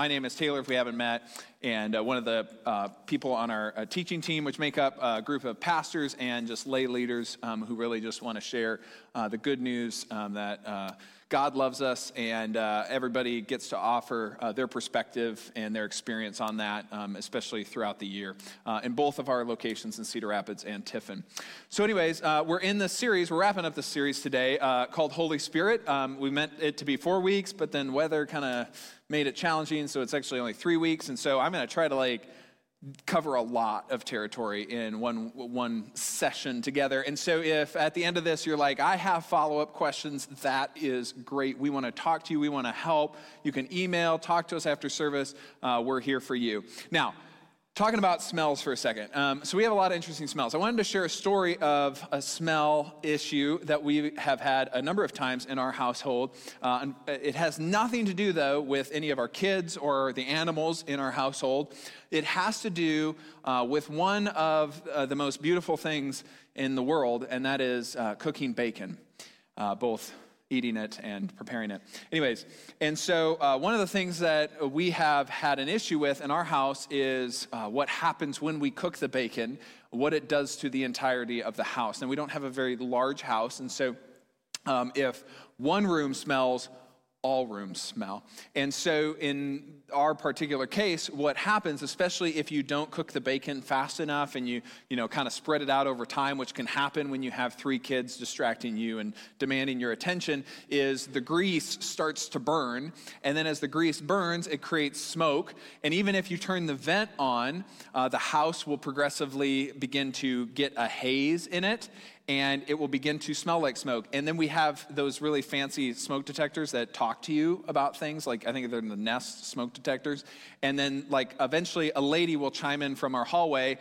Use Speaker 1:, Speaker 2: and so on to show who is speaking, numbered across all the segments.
Speaker 1: my name is Taylor, if we haven't met, and uh, one of the uh, people on our uh, teaching team, which make up a group of pastors and just lay leaders um, who really just want to share uh, the good news um, that uh, God loves us, and uh, everybody gets to offer uh, their perspective and their experience on that, um, especially throughout the year, uh, in both of our locations in Cedar Rapids and Tiffin. So, anyways, uh, we're in this series, we're wrapping up the series today uh, called Holy Spirit. Um, we meant it to be four weeks, but then weather kind of made it challenging, so it's actually only three weeks, and so I'm going to try to like cover a lot of territory in one, one session together. And so, if at the end of this you're like, I have follow up questions, that is great. We want to talk to you, we want to help. You can email, talk to us after service. Uh, we're here for you. Now, talking about smells for a second. Um, so, we have a lot of interesting smells. I wanted to share a story of a smell issue that we have had a number of times in our household. Uh, it has nothing to do, though, with any of our kids or the animals in our household. It has to do uh, with one of uh, the most beautiful things in the world, and that is uh, cooking bacon, uh, both eating it and preparing it. Anyways, and so uh, one of the things that we have had an issue with in our house is uh, what happens when we cook the bacon, what it does to the entirety of the house. And we don't have a very large house, and so um, if one room smells, all rooms smell. And so, in our particular case, what happens, especially if you don't cook the bacon fast enough and you, you know, kind of spread it out over time, which can happen when you have three kids distracting you and demanding your attention, is the grease starts to burn. And then as the grease burns, it creates smoke. And even if you turn the vent on, uh, the house will progressively begin to get a haze in it and it will begin to smell like smoke. And then we have those really fancy smoke detectors that talk to you about things, like I think they're in the Nest smoke detectors. And then, like, eventually a lady will chime in from our hallway,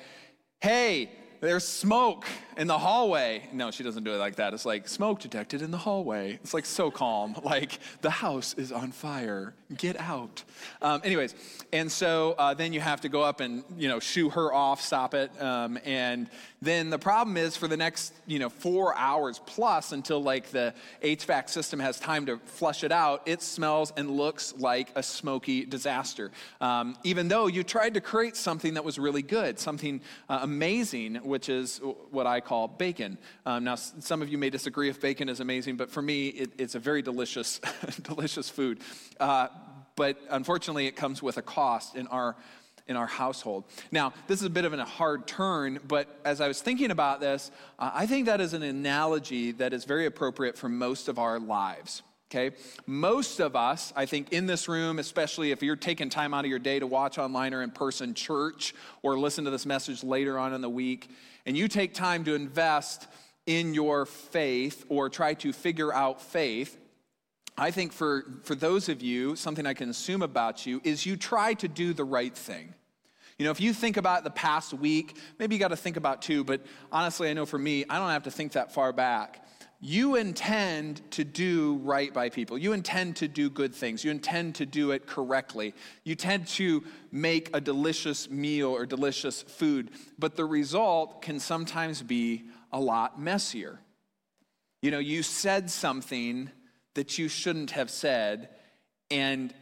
Speaker 1: hey, there's smoke in the hallway. No, she doesn't do it like that. It's like smoke detected in the hallway. It's like so calm. Like the house is on fire. Get out. Um, anyways, and so uh, then you have to go up and you know shoo her off, stop it, um, and then the problem is for the next you know four hours plus until like the HVAC system has time to flush it out, it smells and looks like a smoky disaster. Um, even though you tried to create something that was really good, something uh, amazing, which is what I call bacon. Um, now, some of you may disagree if bacon is amazing, but for me, it, it's a very delicious, delicious food. Uh, but unfortunately, it comes with a cost in our in our household. Now, this is a bit of a hard turn, but as I was thinking about this, uh, I think that is an analogy that is very appropriate for most of our lives. Okay? Most of us, I think, in this room, especially if you're taking time out of your day to watch online or in person church or listen to this message later on in the week, and you take time to invest in your faith or try to figure out faith, I think for, for those of you, something I can assume about you is you try to do the right thing. You know, if you think about the past week, maybe you got to think about two, but honestly, I know for me, I don't have to think that far back. You intend to do right by people. You intend to do good things. You intend to do it correctly. You tend to make a delicious meal or delicious food, but the result can sometimes be a lot messier. You know, you said something that you shouldn't have said, and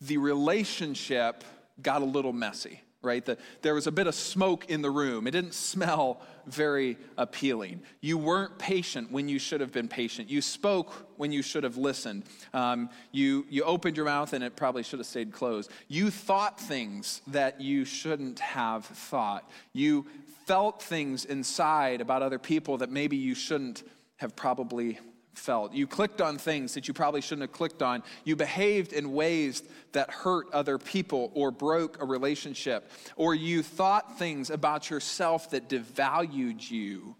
Speaker 1: the relationship got a little messy, right? The, there was a bit of smoke in the room. It didn't smell very appealing. You weren't patient when you should have been patient. You spoke when you should have listened. Um, you, you opened your mouth and it probably should have stayed closed. You thought things that you shouldn't have thought. You felt things inside about other people that maybe you shouldn't have probably felt. You clicked on things that you probably shouldn't have clicked on. You behaved in ways that hurt other people or broke a relationship. Or you thought things about yourself that devalued you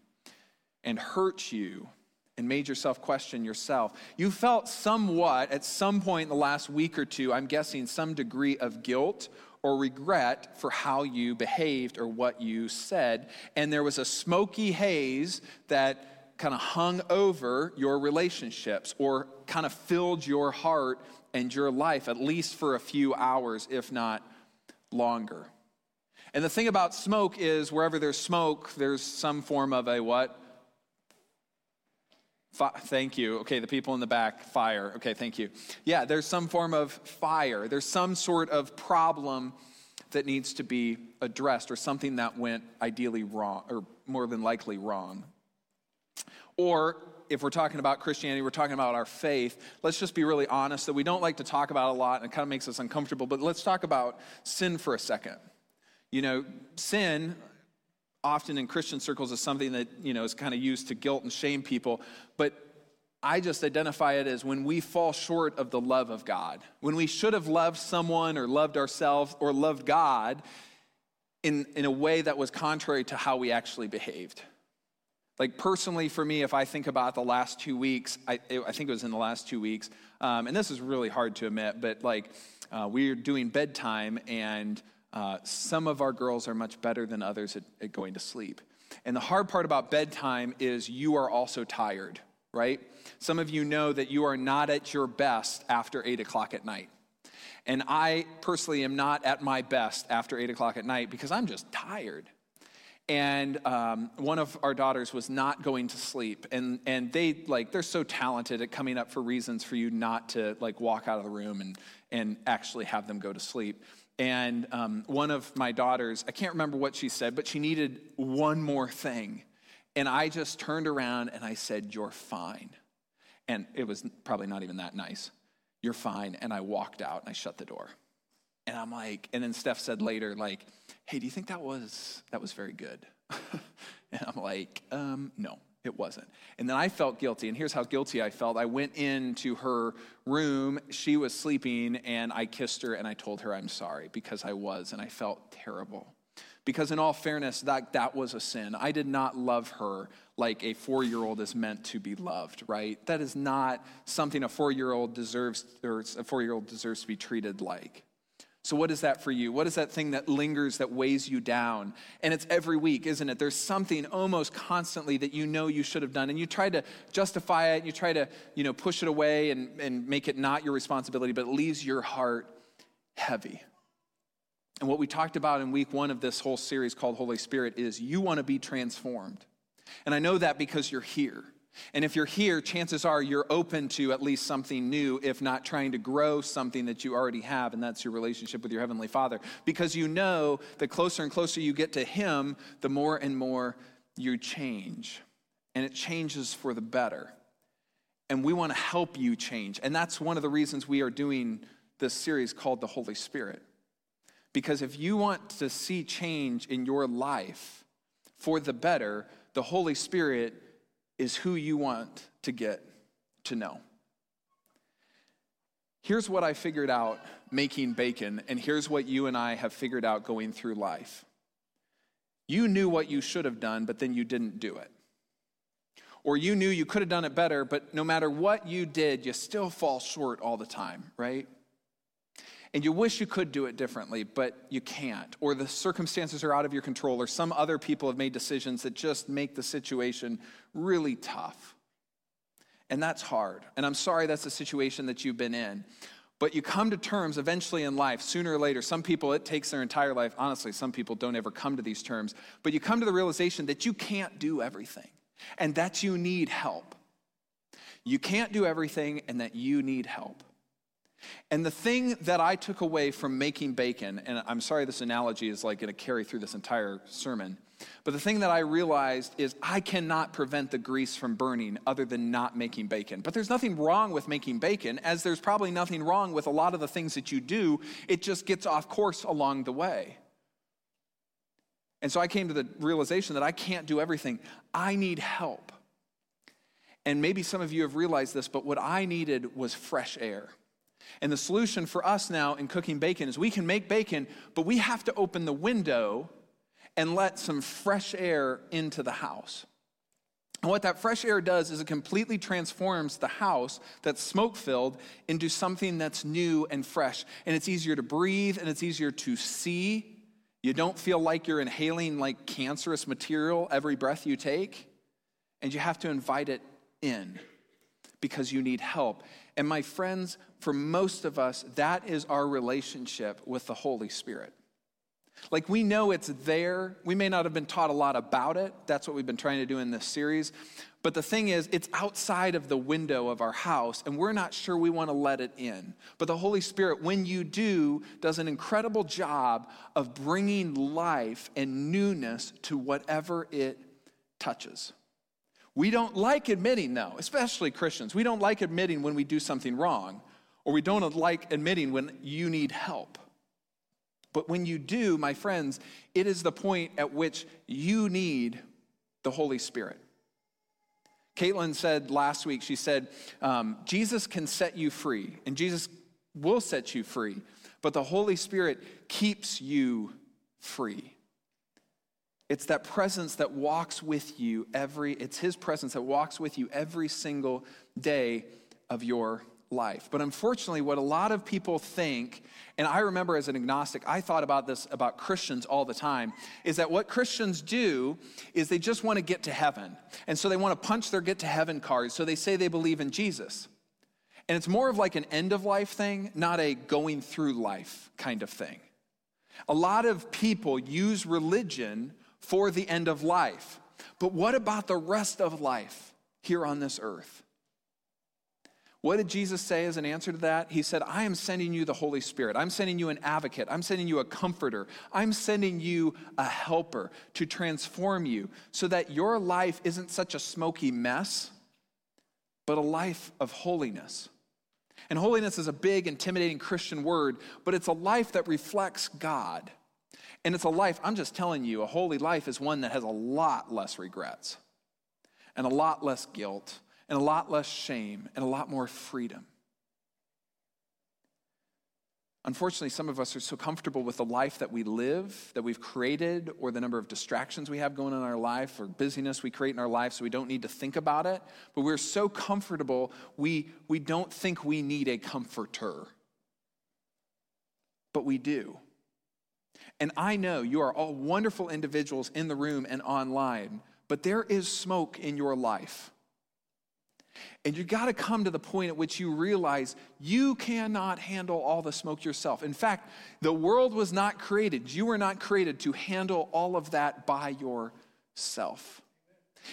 Speaker 1: and hurt you and made yourself question yourself. You felt somewhat, at some point in the last week or two, I'm guessing, some degree of guilt or regret for how you behaved or what you said. And there was a smoky haze that kind of hung over your relationships or kind of filled your heart and your life, at least for a few hours, if not longer. And the thing about smoke is wherever there's smoke, there's some form of a what? thank you. Okay, the people in the back, fire. Okay, thank you. Yeah, there's some form of fire. There's some sort of problem that needs to be addressed or something that went ideally wrong or more than likely wrong. Or if we're talking about Christianity, we're talking about our faith, let's just be really honest that we don't like to talk about a lot and it kind of makes us uncomfortable, but let's talk about sin for a second. You know, sin often in Christian circles is something that, you know, is kind of used to guilt and shame people, but I just identify it as when we fall short of the love of God. When we should have loved someone or loved ourselves or loved God in, in a way that was contrary to how we actually behaved. Like personally, for me, if I think about the last two weeks, I, I think it was in the last two weeks, um, and this is really hard to admit, but like uh, we are doing bedtime, and uh, some of our girls are much better than others at, at going to sleep. And the hard part about bedtime is you are also tired, right? Some of you know that you are not at your best after eight o'clock at night. And I personally am not at my best after eight o'clock at night because I'm just tired and um, one of our daughters was not going to sleep. And, and they like they're so talented at coming up for reasons for you not to like walk out of the room and, and actually have them go to sleep. And um, one of my daughters i can't remember what she said but she needed one more thing. And i just turned around and i said you're fine. And it was probably not even that nice. You're fine. And i walked out and i shut the door and i'm like and then steph said later like hey, do you think that was, that was very good? and I'm like, um, no, it wasn't. And then I felt guilty. And here's how guilty I felt. I went into her room. She was sleeping, and I kissed her and I told her I'm sorry because I was, and I felt terrible. Because, in all fairness, that, that was a sin. I did not love her like a four year old is meant to be loved, right? That is not something a four year old deserves, or a four year old deserves to be treated like. So, what is that for you? What is that thing that lingers, that weighs you down? And it's every week, isn't it? There's something almost constantly that you know you should have done, and you try to justify it, you try to you know, push it away and, and make it not your responsibility, but it leaves your heart heavy. And what we talked about in week one of this whole series called Holy Spirit is you want to be transformed. And I know that because you're here. And if you're here, chances are you're open to at least something new, if not trying to grow something that you already have, and that's your relationship with your Heavenly Father. Because you know the closer and closer you get to Him, the more and more you change. And it changes for the better. And we want to help you change. And that's one of the reasons we are doing this series called The Holy Spirit. Because if you want to see change in your life for the better, the Holy Spirit is who you want to get to know. Here's what I figured out making bacon, and here's what you and I have figured out going through life. You knew what you should have done, but then you didn't do it. Or you knew you could have done it better, but no matter what you did, you still fall short all the time, right? And you wish you could do it differently, but you can't, or the circumstances are out of your control, or some other people have made decisions that just make the situation really tough. And that's hard. And I'm sorry that's the situation that you've been in. But you come to terms eventually in life, sooner or later. Some people, it takes their entire life. Honestly, some people don't ever come to these terms. But you come to the realization that you can't do everything and that you need help. You can't do everything and that you need help. And the thing that I took away from making bacon, and I'm sorry this analogy is like going to carry through this entire sermon, but the thing that I realized is I cannot prevent the grease from burning other than not making bacon. But there's nothing wrong with making bacon, as there's probably nothing wrong with a lot of the things that you do. It just gets off course along the way. And so I came to the realization that I can't do everything. I need help. And maybe some of you have realized this, but what I needed was fresh air. And the solution for us now in cooking bacon is we can make bacon, but we have to open the window and let some fresh air into the house. And what that fresh air does is it completely transforms the house that's smoke filled into something that's new and fresh. And it's easier to breathe and it's easier to see. You don't feel like you're inhaling like cancerous material every breath you take. And you have to invite it in because you need help. And my friends, for most of us, that is our relationship with the Holy Spirit. Like we know it's there. We may not have been taught a lot about it. That's what we've been trying to do in this series. But the thing is, it's outside of the window of our house, and we're not sure we want to let it in. But the Holy Spirit, when you do, does an incredible job of bringing life and newness to whatever it touches. We don't like admitting, though, especially Christians, we don't like admitting when we do something wrong, or we don't like admitting when you need help. But when you do, my friends, it is the point at which you need the Holy Spirit. Caitlin said last week, she said, um, Jesus can set you free, and Jesus will set you free, but the Holy Spirit keeps you free. It's that presence that walks with you every, it's His presence that walks with you every single day of your life. But unfortunately, what a lot of people think, and I remember as an agnostic, I thought about this about Christians all the time, is that what Christians do is they just want to get to heaven. And so they want to punch their get to heaven card. So they say they believe in Jesus. And it's more of like an end of life thing, not a going through life kind of thing. A lot of people use religion for the end of life. But what about the rest of life here on this earth? What did Jesus say as an answer to that? He said, I am sending you the Holy Spirit. I'm sending you an advocate. I'm sending you a comforter. I'm sending you a helper to transform you so that your life isn't such a smoky mess, but a life of holiness. And holiness is a big, intimidating Christian word, but it's a life that reflects God. And it's a life, I'm just telling you, a holy life is one that has a lot less regrets and a lot less guilt and a lot less shame and a lot more freedom. Unfortunately, some of us are so comfortable with the life that we live, that we've created, or the number of distractions we have going on in our life, or busyness we create in our life, so we don't need to think about it. But we're so comfortable, we, we don't think we need a comforter. But we do. And I know you are all wonderful individuals in the room and online, but there is smoke in your life. And you got to come to the point at which you realize you cannot handle all the smoke yourself. In fact, the world was not created, you were not created to handle all of that by yourself.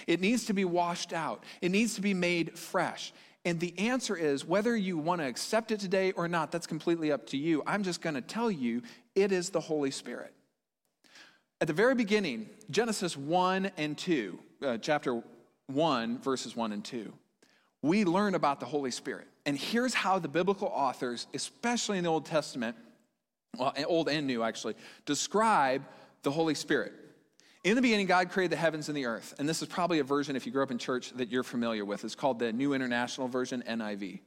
Speaker 1: It needs to be washed out, it needs to be made fresh. And the answer is whether you want to accept it today or not, that's completely up to you. I'm just going to tell you it is the Holy Spirit. At the very beginning, Genesis 1 and 2, uh, chapter 1, verses 1 and 2 we learn about the Holy Spirit. And here's how the biblical authors, especially in the Old Testament, well, Old and New actually, describe the Holy Spirit. In the beginning, God created the heavens and the earth. And this is probably a version, if you grew up in church, that you're familiar with. It's called the New International Version, NIV.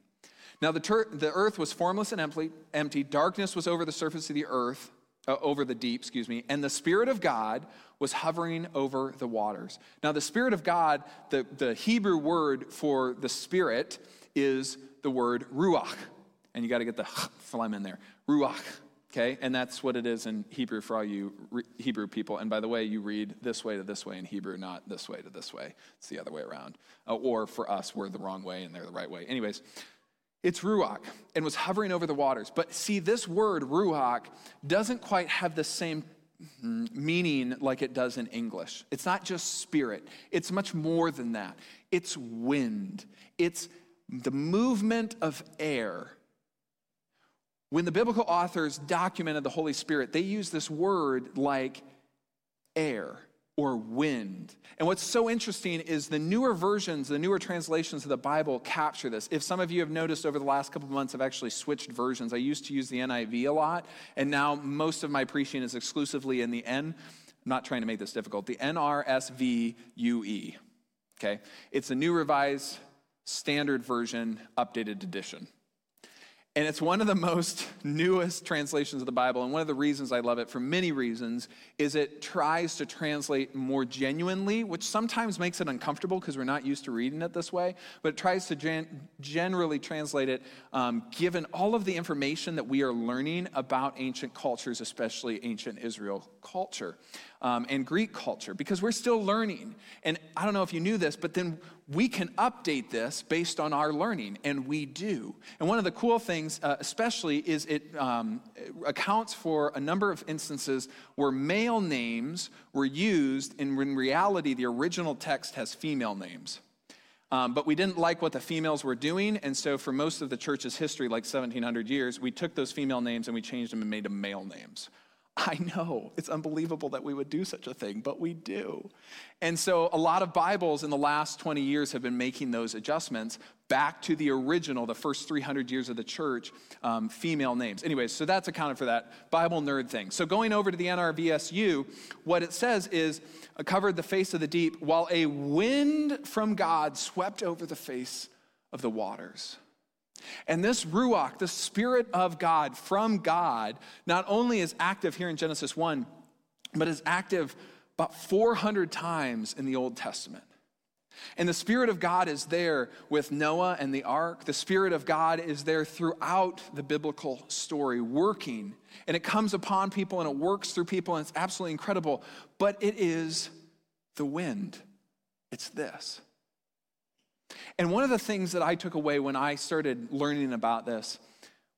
Speaker 1: Now, the, ter- the earth was formless and empty, empty. Darkness was over the surface of the earth, uh, over the deep, excuse me. And the Spirit of God was hovering over the waters. Now, the Spirit of God, the, the Hebrew word for the Spirit is the word ruach. And you got to get the phlegm in there. Ruach. Okay? And that's what it is in Hebrew for all you re- Hebrew people. And by the way, you read this way to this way in Hebrew, not this way to this way. It's the other way around. Uh, or for us, we're the wrong way and they're the right way. Anyways, it's ruach and was hovering over the waters. But see, this word ruach doesn't quite have the same mm, meaning like it does in English. It's not just spirit, it's much more than that. It's wind, it's the movement of air. When the biblical authors documented the Holy Spirit, they use this word like air or wind. And what's so interesting is the newer versions, the newer translations of the Bible capture this. If some of you have noticed over the last couple of months, I've actually switched versions. I used to use the NIV a lot, and now most of my preaching is exclusively in the N. I'm not trying to make this difficult. The NRSVUE. Okay? It's a new revised standard version, updated edition. And it's one of the most newest translations of the Bible. And one of the reasons I love it, for many reasons, is it tries to translate more genuinely, which sometimes makes it uncomfortable because we're not used to reading it this way. But it tries to gen- generally translate it, um, given all of the information that we are learning about ancient cultures, especially ancient Israel culture um, and Greek culture because we're still learning. And I don't know if you knew this, but then we can update this based on our learning, and we do. And one of the cool things, uh, especially, is it, um, it accounts for a number of instances where male names were used, and in reality, the original text has female names. Um, but we didn't like what the females were doing, and so for most of the church's history, like 1700 years, we took those female names and we changed them and made them male names. I know, it's unbelievable that we would do such a thing, but we do. And so a lot of Bibles in the last 20 years have been making those adjustments back to the original, the first 300 years of the church, um, female names. Anyways, so that's accounted for that Bible nerd thing. So going over to the NRVSU, what it says is, covered the face of the deep while a wind from God swept over the face of the waters. And this Ruach, the Spirit of God from God, not only is active here in Genesis 1, but is active about 400 times in the Old Testament. And the Spirit of God is there with Noah and the ark. The Spirit of God is there throughout the biblical story, working. And it comes upon people and it works through people, and it's absolutely incredible. But it is the wind. It's this. And one of the things that I took away when I started learning about this,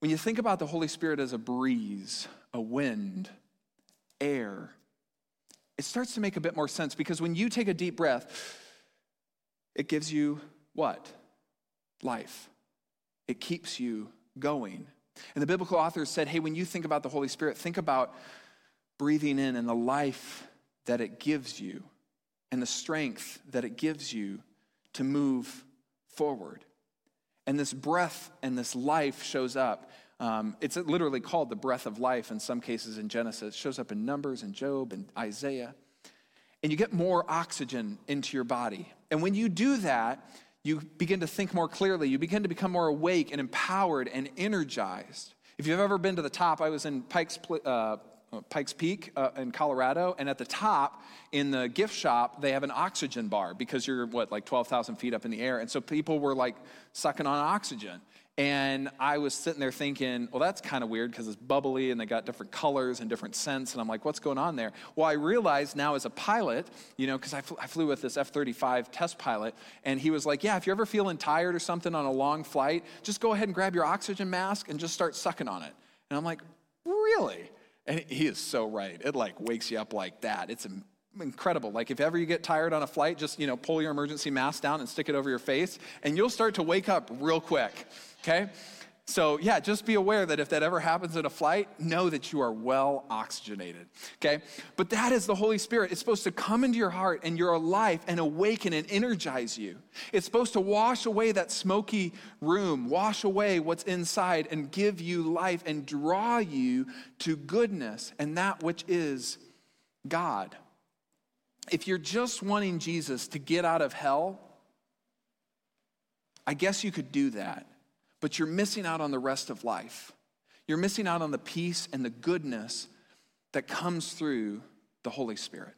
Speaker 1: when you think about the Holy Spirit as a breeze, a wind, air, it starts to make a bit more sense because when you take a deep breath, it gives you what? Life. It keeps you going. And the biblical authors said, hey, when you think about the Holy Spirit, think about breathing in and the life that it gives you and the strength that it gives you to move forward. And this breath and this life shows up. Um, it's literally called the breath of life in some cases in Genesis. It shows up in Numbers and Job and Isaiah. And you get more oxygen into your body. And when you do that, you begin to think more clearly. You begin to become more awake and empowered and energized. If you've ever been to the top, I was in Pike's uh, Pikes Peak uh, in Colorado, and at the top in the gift shop, they have an oxygen bar because you're, what, like 12,000 feet up in the air. And so people were like sucking on oxygen. And I was sitting there thinking, well, that's kind of weird because it's bubbly and they got different colors and different scents. And I'm like, what's going on there? Well, I realized now as a pilot, you know, because I, fl- I flew with this F 35 test pilot, and he was like, yeah, if you're ever feeling tired or something on a long flight, just go ahead and grab your oxygen mask and just start sucking on it. And I'm like, really? And he is so right. It like wakes you up like that. It's incredible. Like if ever you get tired on a flight, just, you know, pull your emergency mask down and stick it over your face and you'll start to wake up real quick. Okay? So, yeah, just be aware that if that ever happens in a flight, know that you are well oxygenated, okay? But that is the Holy Spirit. It's supposed to come into your heart and your life and awaken and energize you. It's supposed to wash away that smoky room, wash away what's inside, and give you life and draw you to goodness and that which is God. If you're just wanting Jesus to get out of hell, I guess you could do that but you're missing out on the rest of life. You're missing out on the peace and the goodness that comes through the Holy Spirit.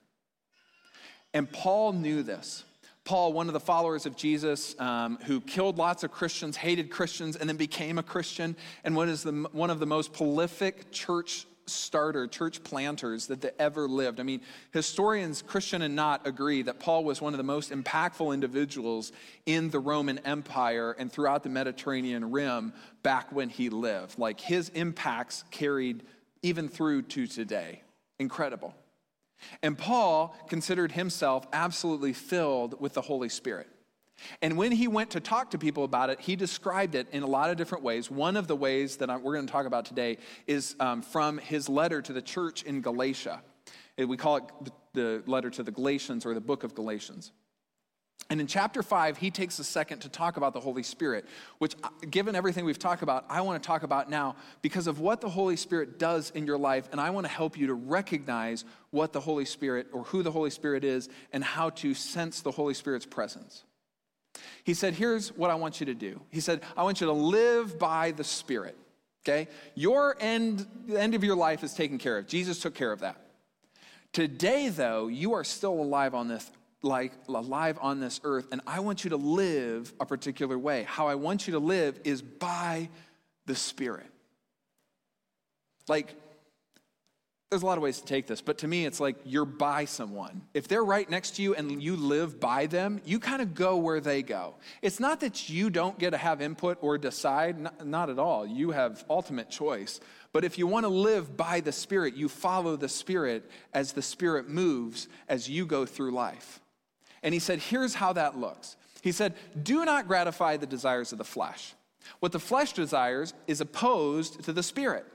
Speaker 1: And Paul knew this. Paul, one of the followers of Jesus, um, who killed lots of Christians, hated Christians, and then became a Christian, and one, is the, one of the most prolific church starter, church planters that ever lived. I mean, historians, Christian and not, agree that Paul was one of the most impactful individuals in the Roman Empire and throughout the Mediterranean rim back when he lived. Like his impacts carried even through to today. Incredible. And Paul considered himself absolutely filled with the Holy Spirit. And when he went to talk to people about it, he described it in a lot of different ways. One of the ways that we're going to talk about today is um, from his letter to the church in Galatia. We call it the letter to the Galatians or the book of Galatians. And in chapter five, he takes a second to talk about the Holy Spirit, which, uh, given everything we've talked about, I want to talk about now because of what the Holy Spirit does in your life. And I want to help you to recognize what the Holy Spirit or who the Holy Spirit is and how to sense the Holy Spirit's presence. He said, Here's what I want you to do. He said, I want you to live by the Spirit. Okay? Your end, the end of your life is taken care of. Jesus took care of that. Today, though, you are still alive on this like alive on this earth and I want you to live a particular way. How I want you to live is by the Spirit. Like there's a lot of ways to take this, but to me, it's like you're by someone. If they're right next to you and you live by them, you kind of go where they go. It's not that you don't get to have input or decide, not, not at all. You have ultimate choice. But if you want to live by the Spirit, you follow the Spirit as the Spirit moves as you go through life. And he said, here's how that looks. He said, Do not gratify the desires of the flesh. What the flesh desires is opposed to the spirit.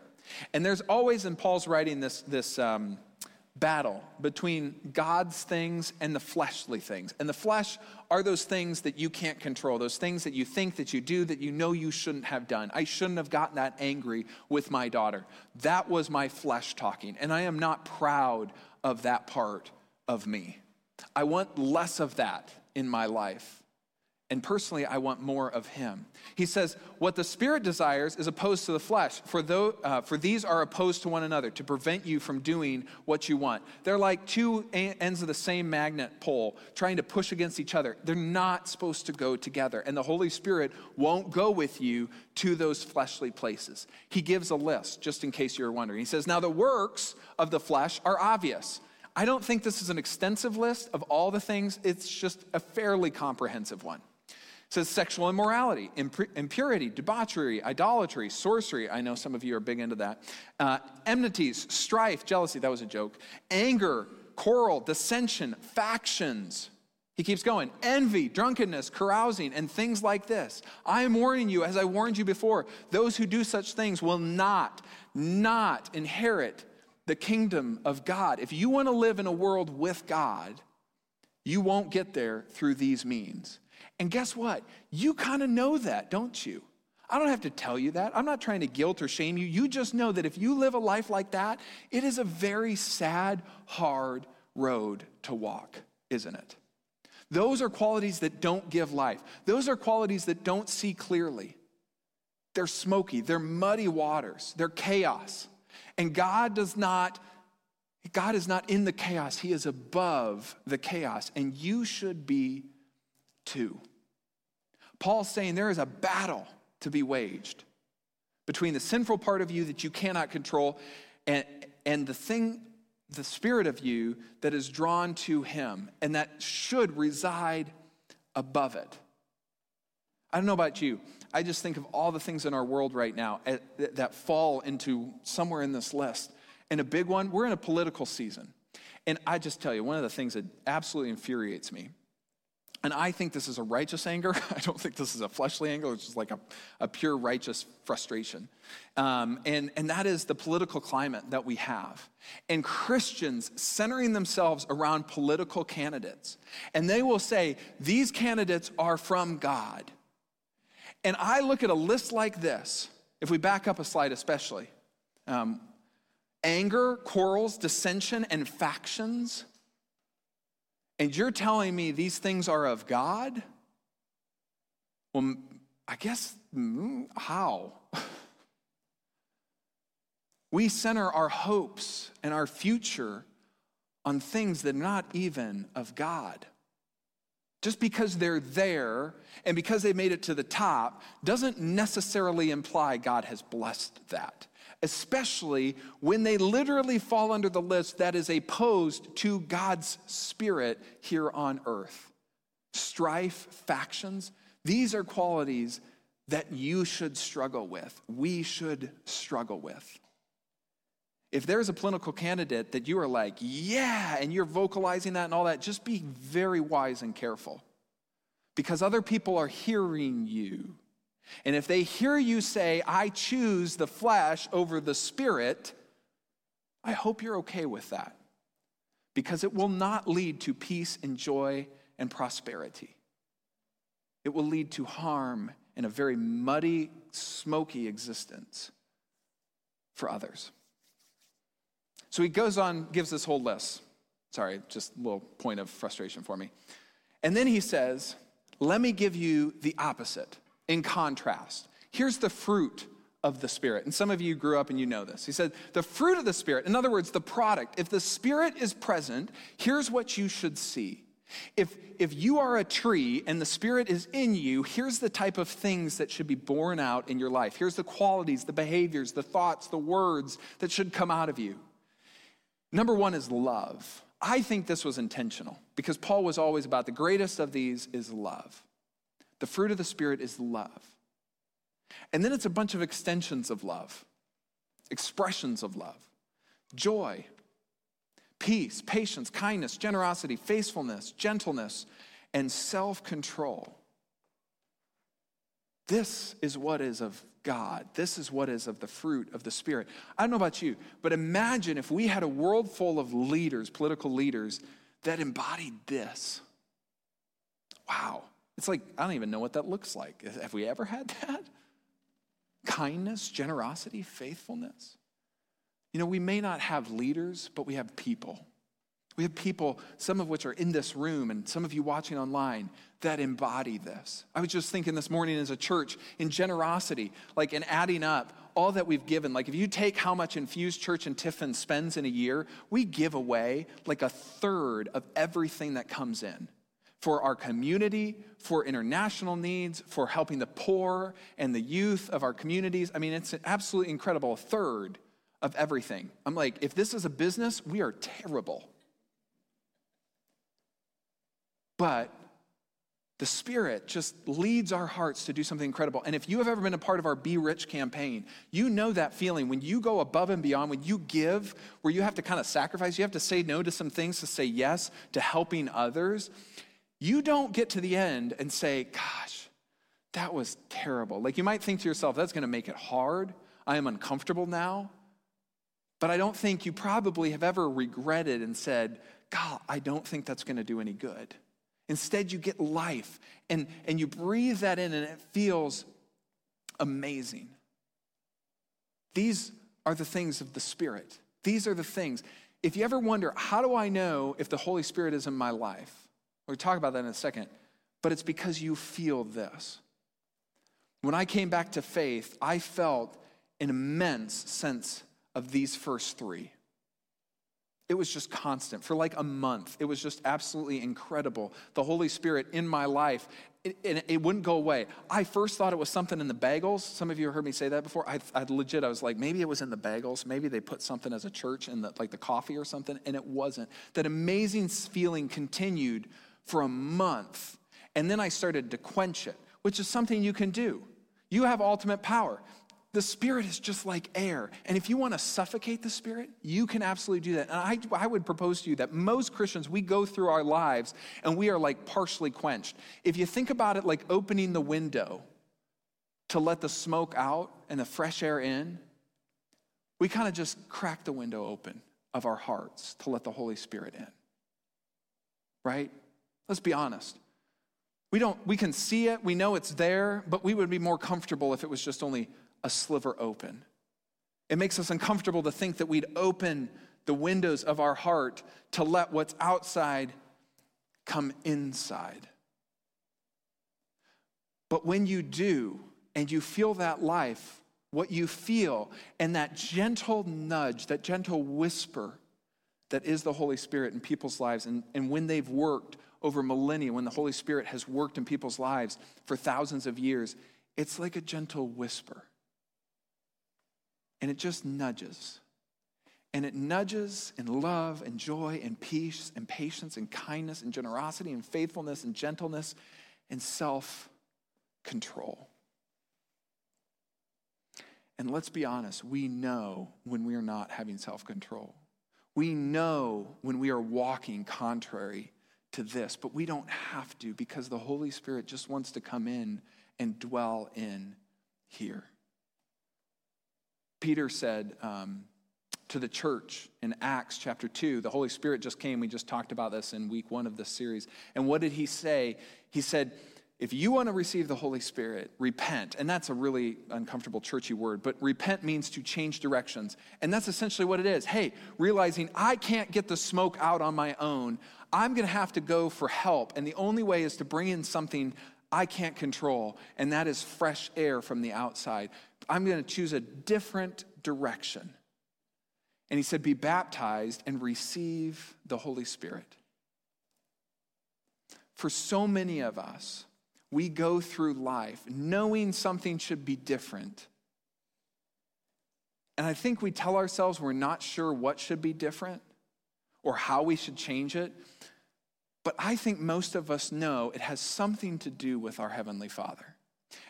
Speaker 1: And there's always in Paul's writing this, this um, battle between God's things and the fleshly things. And the flesh are those things that you can't control, those things that you think that you do that you know you shouldn't have done. I shouldn't have gotten that angry with my daughter. That was my flesh talking. And I am not proud of that part of me. I want less of that in my life. And personally, I want more of him. He says, What the Spirit desires is opposed to the flesh, for, though, uh, for these are opposed to one another to prevent you from doing what you want. They're like two ends of the same magnet pole trying to push against each other. They're not supposed to go together. And the Holy Spirit won't go with you to those fleshly places. He gives a list, just in case you're wondering. He says, Now the works of the flesh are obvious. I don't think this is an extensive list of all the things, it's just a fairly comprehensive one says sexual immorality, impurity, debauchery, idolatry, sorcery. I know some of you are big into that. Uh, enmities, strife, jealousy. That was a joke. Anger, quarrel, dissension, factions. He keeps going. Envy, drunkenness, carousing, and things like this. I am warning you, as I warned you before, those who do such things will not, not inherit the kingdom of God. If you want to live in a world with God, you won't get there through these means. And guess what? You kind of know that, don't you? I don't have to tell you that. I'm not trying to guilt or shame you. You just know that if you live a life like that, it is a very sad, hard road to walk, isn't it? Those are qualities that don't give life. Those are qualities that don't see clearly. They're smoky, they're muddy waters, they're chaos. And God does not God is not in the chaos. He is above the chaos, and you should be too. Paul's saying there is a battle to be waged between the sinful part of you that you cannot control and, and the thing, the spirit of you that is drawn to him and that should reside above it. I don't know about you. I just think of all the things in our world right now that fall into somewhere in this list. And a big one, we're in a political season. And I just tell you, one of the things that absolutely infuriates me and I think this is a righteous anger. I don't think this is a fleshly anger. It's just like a, a pure righteous frustration. Um, and, and that is the political climate that we have. And Christians centering themselves around political candidates. And they will say, these candidates are from God. And I look at a list like this, if we back up a slide especially um, anger, quarrels, dissension, and factions and you're telling me these things are of God? Well, I guess, mm, how? we center our hopes and our future on things that are not even of God. Just because they're there and because they made it to the top doesn't necessarily imply God has blessed that especially when they literally fall under the list that is opposed to God's Spirit here on earth. Strife, factions, these are qualities that you should struggle with. We should struggle with. If there's a political candidate that you are like, yeah, and you're vocalizing that and all that, just be very wise and careful because other people are hearing you. And if they hear you say, I choose the flesh over the spirit, I hope you're okay with that because it will not lead to peace and joy and prosperity. It will lead to harm and a very muddy, smoky existence for others. So he goes on, gives this whole list. Sorry, just a little point of frustration for me. And then he says, Let me give you the opposite in contrast. Here's the fruit of the Spirit. And some of you grew up and you know this. He said, the fruit of the Spirit, in other words, the product, if the Spirit is present, here's what you should see. If, if you are a tree and the Spirit is in you, here's the type of things that should be born out in your life. Here's the qualities, the behaviors, the thoughts, the words that should come out of you. Number one is love. I think this was intentional because Paul was always about the greatest of these is love. The fruit of the Spirit is love. And then it's a bunch of extensions of love, expressions of love joy, peace, patience, kindness, generosity, faithfulness, gentleness, and self control. This is what is of God. This is what is of the fruit of the Spirit. I don't know about you, but imagine if we had a world full of leaders, political leaders, that embodied this. Wow. It's like, I don't even know what that looks like. Have we ever had that? Kindness, generosity, faithfulness. You know, we may not have leaders, but we have people. We have people, some of which are in this room, and some of you watching online, that embody this. I was just thinking this morning as a church in generosity, like in adding up all that we've given. Like if you take how much Infused Church and Tiffin spends in a year, we give away like a third of everything that comes in for our community, for international needs, for helping the poor and the youth of our communities. I mean, it's an absolutely incredible. A third of everything. I'm like, if this is a business, we are terrible. But the Spirit just leads our hearts to do something incredible. And if you have ever been a part of our Be Rich campaign, you know that feeling when you go above and beyond, when you give, where you have to kind of sacrifice, you have to say no to some things to say yes to helping others. You don't get to the end and say, Gosh, that was terrible. Like you might think to yourself, that's going to make it hard. I am uncomfortable now. But I don't think you probably have ever regretted and said, God, I don't think that's going to do any good. Instead, you get life and, and you breathe that in and it feels amazing. These are the things of the Spirit. These are the things. If you ever wonder, how do I know if the Holy Spirit is in my life? We'll talk about that in a second. But it's because you feel this. When I came back to faith, I felt an immense sense of these first three. It was just constant for like a month. It was just absolutely incredible. The Holy Spirit in my life, it, it, it, wouldn't go away. I first thought it was something in the bagels. Some of you heard me say that before. I, I legit, I was like, maybe it was in the bagels. Maybe they put something as a church in the, like the coffee or something, and it wasn't. That amazing feeling continued for a month, and then I started to quench it, which is something you can do. You have ultimate power. The Spirit is just like air. And if you want to suffocate the Spirit, you can absolutely do that. And I, I would propose to you that most Christians, we go through our lives and we are like partially quenched. If you think about it like opening the window to let the smoke out and the fresh air in, we kind of just crack the window open of our hearts to let the Holy Spirit in. Right? Let's be honest. We don't we can see it, we know it's there, but we would be more comfortable if it was just only a sliver open. It makes us uncomfortable to think that we'd open the windows of our heart to let what's outside come inside. But when you do, and you feel that life, what you feel, and that gentle nudge, that gentle whisper that is the Holy Spirit in people's lives, and, and when they've worked over millennia, when the Holy Spirit has worked in people's lives for thousands of years, it's like a gentle whisper and it just nudges. And it nudges in love and joy and peace and patience and kindness and generosity and faithfulness and gentleness and self control. And let's be honest, we know when we are not having self control. We know when we are walking contrary to this, but we don't have to because the Holy Spirit just wants to come in and dwell in here. Peter said um, to the church in Acts chapter 2, the Holy Spirit just came. We just talked about this in week one of this series. And what did he say? He said, if you want to receive the Holy Spirit, repent. And that's a really uncomfortable, churchy word, but repent means to change directions. And that's essentially what it is. Hey, realizing I can't get the smoke out on my own, I'm going to have to go for help. And the only way is to bring in something I can't control, and that is fresh air from the outside. I'm going to choose a different direction. And he said, Be baptized and receive the Holy Spirit. For so many of us, we go through life knowing something should be different. And I think we tell ourselves we're not sure what should be different or how we should change it. But I think most of us know it has something to do with our Heavenly Father.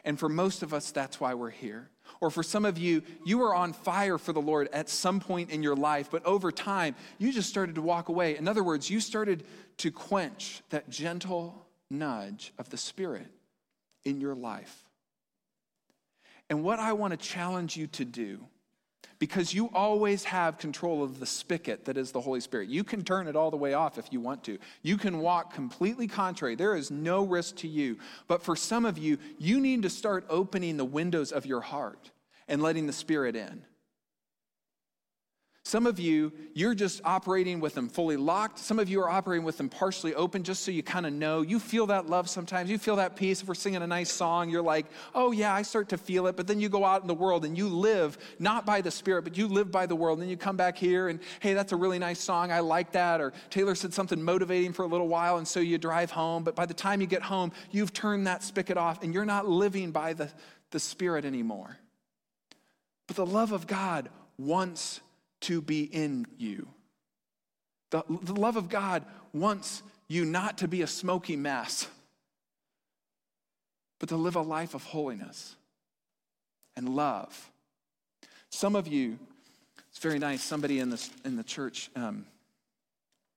Speaker 1: And for most of us, that's why we're here. Or for some of you, you were on fire for the Lord at some point in your life, but over time, you just started to walk away. In other words, you started to quench that gentle nudge of the Spirit in your life. And what I want to challenge you to do, because you always have control of the spigot that is the Holy Spirit. You can turn it all the way off if you want to. You can walk completely contrary. There is no risk to you. But for some of you, you need to start opening the windows of your heart and letting the Spirit in. Some of you, you're just operating with them fully locked. Some of you are operating with them partially open just so you kind of know. You feel that love sometimes. You feel that peace. If we're singing a nice song, you're like, oh, yeah, I start to feel it. But then you go out in the world and you live not by the Spirit, but you live by the world. And then you come back here and, hey, that's a really nice song. I like that. Or Taylor said something motivating for a little while. And so you drive home. But by the time you get home, you've turned that spigot off and you're not living by the, the Spirit anymore. But the love of God wants to be in you. The, the love of God wants you not to be a smoky mess, but to live a life of holiness and love. Some of you, it's very nice, somebody in, this, in the church um,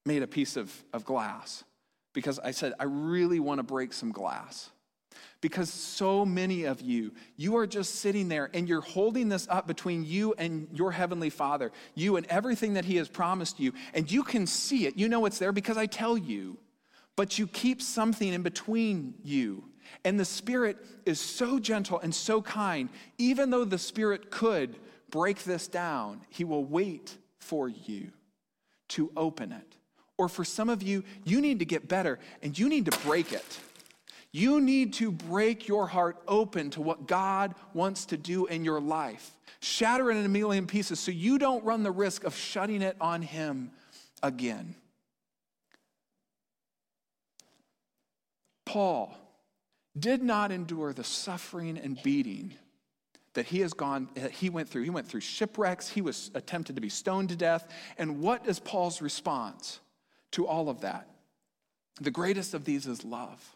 Speaker 1: made a piece of, of glass because I said, I really want to break some glass because so many of you, you are just sitting there and you're holding this up between you and your heavenly Father, you and everything that He has promised you. And you can see it. You know it's there because I tell you. But you keep something in between you. And the Spirit is so gentle and so kind. Even though the Spirit could break this down, He will wait for you to open it. Or for some of you, you need to get better and you need to break it. You need to break your heart open to what God wants to do in your life. Shatter it in a million pieces so you don't run the risk of shutting it on Him again. Paul did not endure the suffering and beating that he has gone he went through. He went through shipwrecks. He was attempted to be stoned to death. And what is paul's response to all of that? The greatest of these is love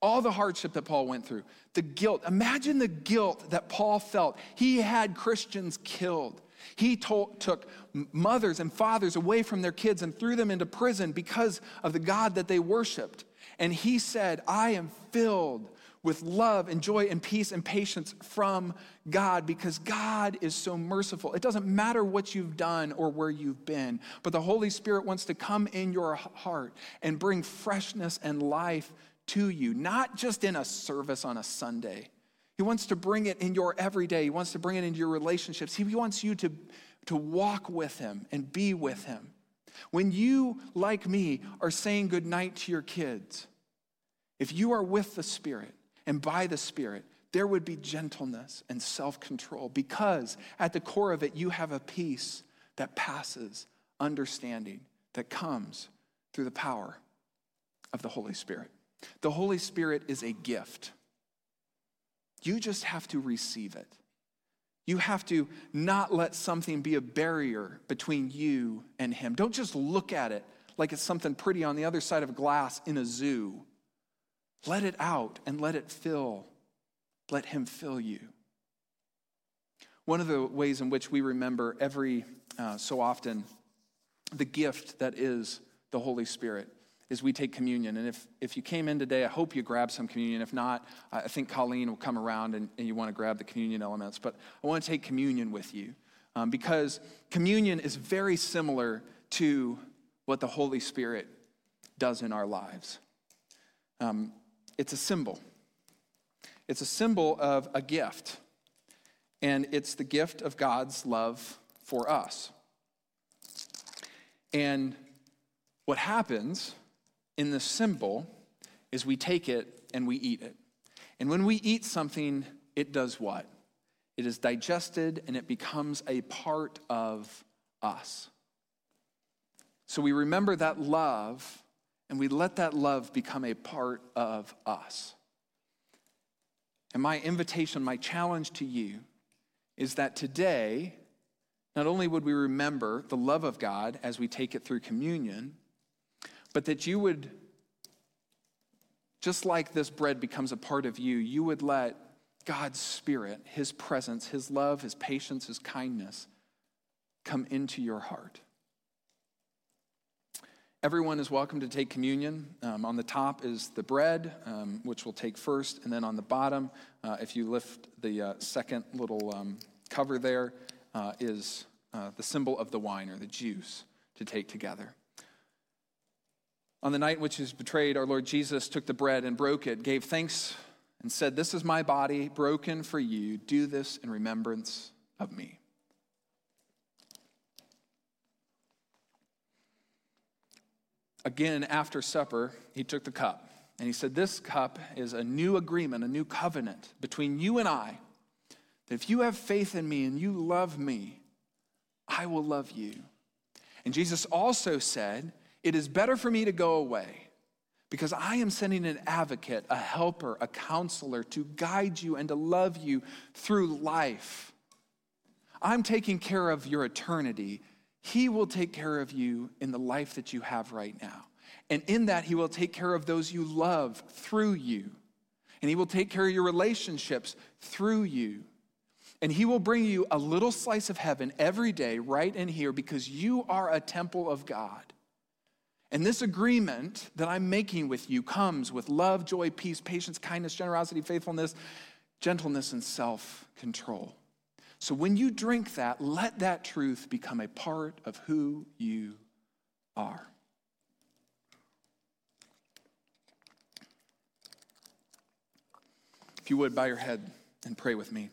Speaker 1: all the hardship that Paul went through, the guilt. Imagine the guilt that Paul felt. He had Christians killed. He took mothers and fathers away from their kids and threw them into prison because of the God that they worshiped. And he said, I am filled with love and joy and peace and patience from God because God is so merciful. It doesn't matter what you've done or where you've been, but the Holy Spirit wants to come in your heart and bring freshness and life to you, not just in a service on a Sunday. He wants to bring it in your everyday. He wants to bring it into your relationships. He wants you to, to walk with Him and be with Him. When you, like me, are saying goodnight to your kids, if you are with the Spirit and by the Spirit, there would be gentleness and self control because at the core of it, you have a peace that passes understanding that comes through the power of the Holy Spirit. The Holy Spirit is a gift. You just have to receive it. You have to not let something be a barrier between you and Him. Don't just look at it like it's something pretty on the other side of glass in a zoo. Let it out and let it fill. Let Him fill you. One of the ways in which we remember every uh, so often the gift that is the Holy Spirit is we take communion. And if, if you came in today, I hope you grab some communion. If not, I think Colleen will come around and, and you want to grab the communion elements. But I want to take communion with you um, because communion is very similar to what the Holy Spirit does in our lives. Um, it's a symbol, it's a symbol of a gift, and it's the gift of God's love for us. And what happens in the symbol is we take it and we eat it. And when we eat something, it does what? It is digested and it becomes a part of us. So we remember that love and we let that love become a part of us. And my invitation, my challenge to you is that today, not only would we remember the love of God as we take it through communion, but that you would, just like this bread becomes a part of you, you would let God's Spirit, His presence, His love, His patience, His kindness come into your heart. Everyone is welcome to take communion. Um, on the top is the bread, um, which we'll take first, and then on the bottom, uh, if you lift the uh, second little um, cover there, uh, is uh, the symbol of the wine or the juice to take together. On the night in which he was betrayed, our Lord Jesus took the bread and broke it, gave thanks, and said, This is my body broken for you. Do this in remembrance of me. Again, after supper, he took the cup and he said, This cup is a new agreement, a new covenant between you and I. That if you have faith in me and you love me, I will love you. And Jesus also said, It is better for me to go away because I am sending an advocate, a helper, a counselor to guide you and to love you through life. I'm taking care of your eternity. He will take care of you in the life that you have right now. And in that, He will take care of those you love through you. And He will take care of your relationships through you. And He will bring you a little slice of heaven every day right in here because you are a temple of God. And this agreement that I'm making with you comes with love, joy, peace, patience, kindness, generosity, faithfulness, gentleness, and self control. So when you drink that, let that truth become a part of who you are. If you would, bow your head and pray with me.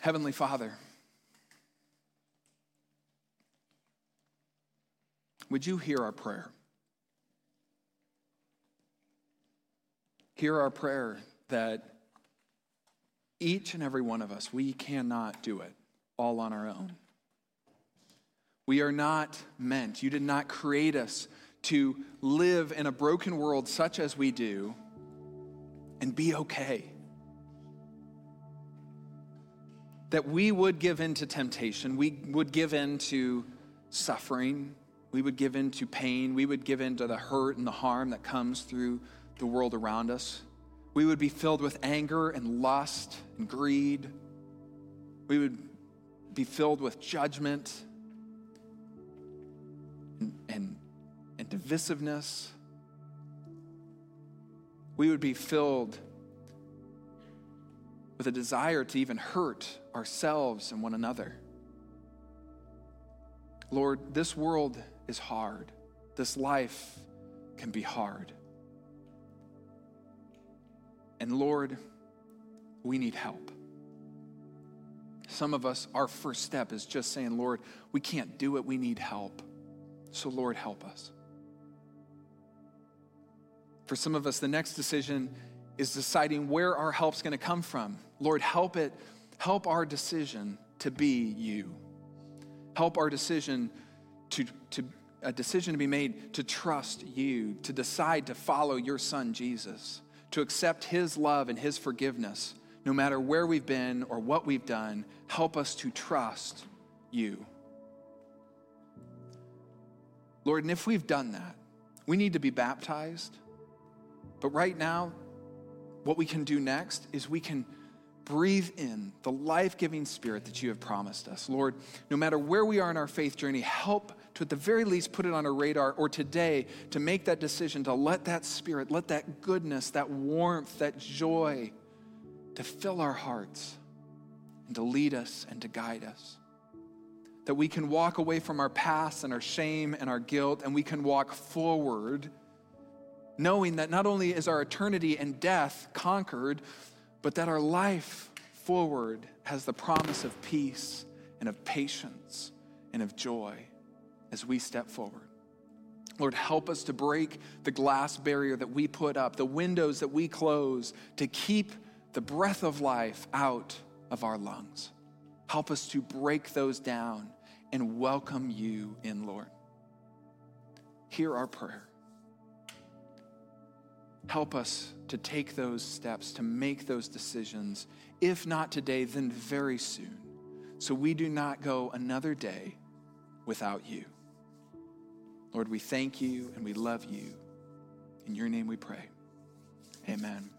Speaker 1: Heavenly Father, would you hear our prayer? Hear our prayer that each and every one of us, we cannot do it all on our own. We are not meant, you did not create us to live in a broken world such as we do and be okay. That we would give in to temptation, we would give in to suffering, we would give in to pain, we would give in to the hurt and the harm that comes through the world around us. We would be filled with anger and lust and greed. We would be filled with judgment and, and, and divisiveness. We would be filled with a desire to even hurt ourselves and one another. Lord, this world is hard. This life can be hard. And Lord, we need help. Some of us, our first step is just saying, Lord, we can't do it. We need help. So, Lord, help us. For some of us, the next decision is deciding where our help's going to come from. Lord, help it, help our decision to be you. Help our decision to, to a decision to be made to trust you, to decide to follow your son, Jesus to accept His love and His forgiveness, no matter where we've been or what we've done. Help us to trust you. Lord, and if we've done that, we need to be baptized. But right now, what we can do next is we can breathe in the life giving spirit that you have promised us. Lord, no matter where we are in our faith journey, help to at the very least put it on a radar or today to make that decision to let that spirit, let that goodness, that warmth, that joy to fill our hearts and to lead us and to guide us. That we can walk away from our past and our shame and our guilt and we can walk forward knowing that not only is our eternity and death conquered, but that our life forward has the promise of peace and of patience and of joy as we step forward. Lord, help us to break the glass barrier that we put up, the windows that we close to keep the breath of life out of our lungs. Help us to break those down and welcome you in, Lord. Hear our prayer. Help us to take those steps, to make those decisions, if not today, then very soon, so we do not go another day without you. Lord, we thank you and we love you. In your name we pray. Amen.